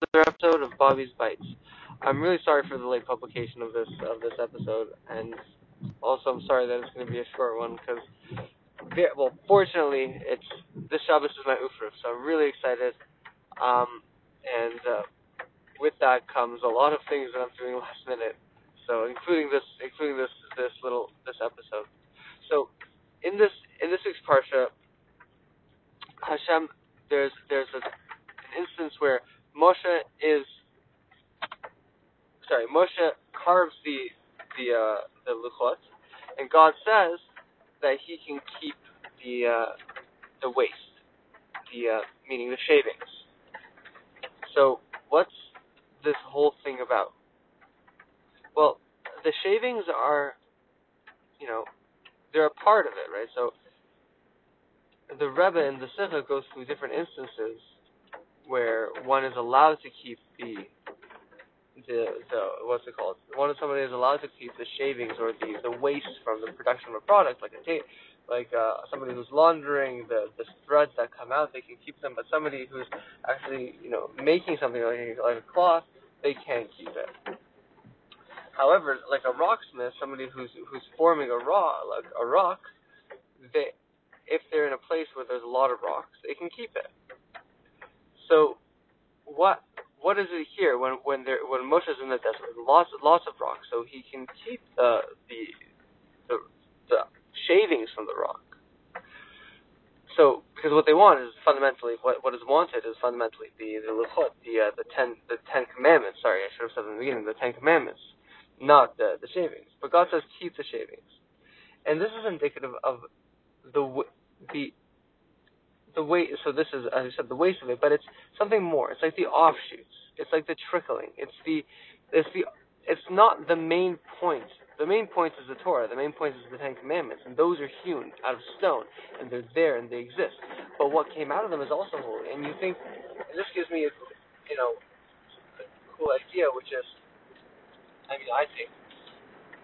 another episode of Bobby's Bites. I'm really sorry for the late publication of this of this episode, and also I'm sorry that it's going to be a short one because, well, fortunately, it's this Shabbos is my ufruf, so I'm really excited. Um, and uh, with that comes a lot of things that I'm doing last minute, so including this including this this little this episode. So in this in this week's parsha, Hashem, there's there's a, an instance where Moshe is sorry, Moshe carves the the uh, the luchot, and God says that He can keep the uh, the waste, the uh, meaning the shavings. So what's this whole thing about? Well, the shavings are, you know, they're a part of it, right? So the Rebbe in the Sikha goes through different instances where one is allowed to keep the the the what's it called? One of somebody is allowed to keep the shavings or the the waste from the production of a product, like a tape, like uh, somebody who's laundering the the threads that come out, they can keep them. But somebody who's actually you know making something like like a cloth, they can't keep it. However, like a rocksmith, somebody who's who's forming a rock, like a rock, they if they're in a place where there's a lot of rocks, they can keep it. What what is it here when when there when Moshe's in the desert, lots lots of rocks, so he can keep the the the, the shavings from the rock. So because what they want is fundamentally what what is wanted is fundamentally the the the uh, the ten the ten commandments. Sorry, I should have said in the beginning the ten commandments, not the the shavings. But God says keep the shavings, and this is indicative of the the the weight. So this is as I said the waste of it, but it's something more. It's like the offshoots. It's like the trickling. It's the it's the it's not the main point the main point is the Torah. The main point is the Ten Commandments, and those are hewn out of stone, and they're there and they exist. But what came out of them is also holy. And you think, and this gives me, a, you know, a cool idea, which is, I mean, I think,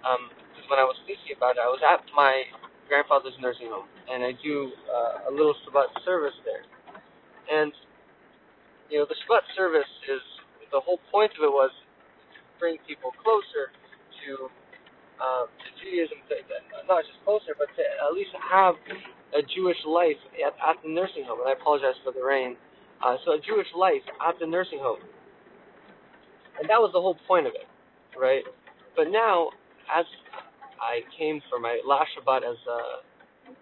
um, when I was thinking about it, I was at my grandfather's nursing home, and I do uh, a little Shabbat service there. And, you know, the Shabbat service is, the whole point of it was to bring people closer to um, to Judaism, not just closer, but to at least have a Jewish life at, at the nursing home. And I apologize for the rain. Uh, so a Jewish life at the nursing home, and that was the whole point of it, right? But now, as I came for my last Shabbat as a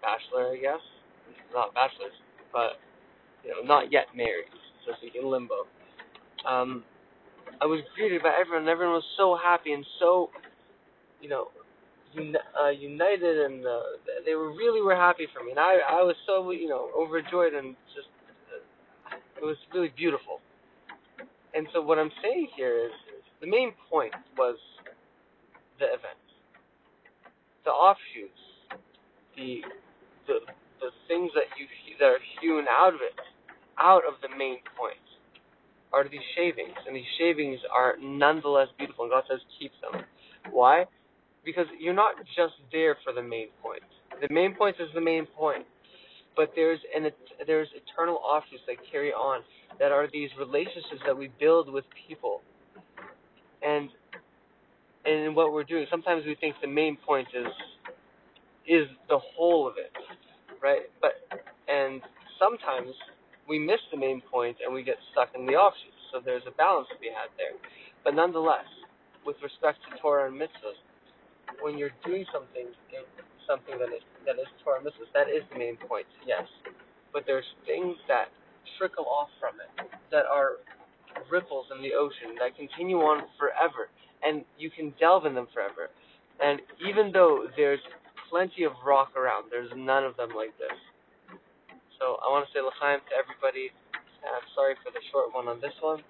bachelor, I guess, not bachelors, but you know, not yet married, so speak in limbo. Um, I was greeted by everyone. Everyone was so happy and so you know, uni- uh, united, and uh, they were really were happy for me, and I I was so you know overjoyed and just uh, it was really beautiful. And so what I'm saying here is, is the main point was the event, offshoots, the the the things that you that are hewn out of it, out of the main point, are these shavings, and these shavings are nonetheless beautiful. And God says keep them. Why? because you're not just there for the main point. The main point is the main point, but there's an there's eternal offshoots that carry on that are these relationships that we build with people, and and what we're doing. Sometimes we think the main point is is the whole of it, right? But and sometimes we miss the main point and we get stuck in the offshoots. So there's a balance to be had there. But nonetheless, with respect to Torah and mitzvahs, when you're doing something, something that is that is Torah and mitzvahs, that is the main point, yes. But there's things that trickle off from it that are ripples in the ocean that continue on forever, and you can delve in them forever. And even though there's plenty of rock around, there's none of them like this. So I want to say l'chaim to everybody. I'm sorry for the short one on this one,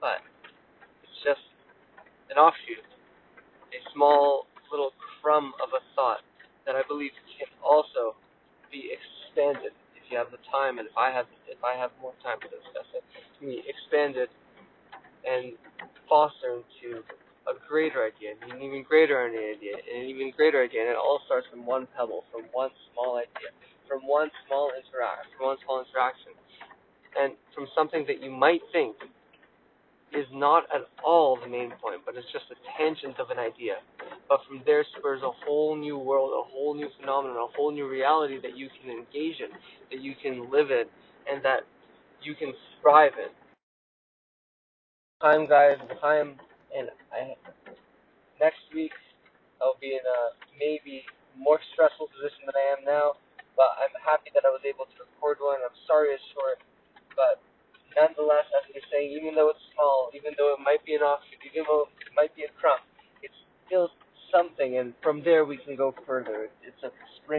but it's just an offshoot a small little crumb of a thought that I believe can also be expanded if you have the time and if I have if I have more time to discuss it, can be expanded and foster into a greater idea, an even greater idea, and an even greater idea, and it all starts from one pebble, from one small idea, from one small interaction, from one small interaction, and from something that you might think is not at all the main point, but it's just a tangent of an idea. But from there spurs a whole new world, a whole new phenomenon, a whole new reality that you can engage in, that you can live in, and that you can thrive in. Time, guys, time, and I, next week I'll be in a maybe more stressful position than I am now, but I'm happy that I was able to record one. I'm sorry it's short, but nonetheless, as we're saying, even though it's small, even though it might be an offshoot, even though it might be a crumb, it's still something, and from there we can go further. It's a spring.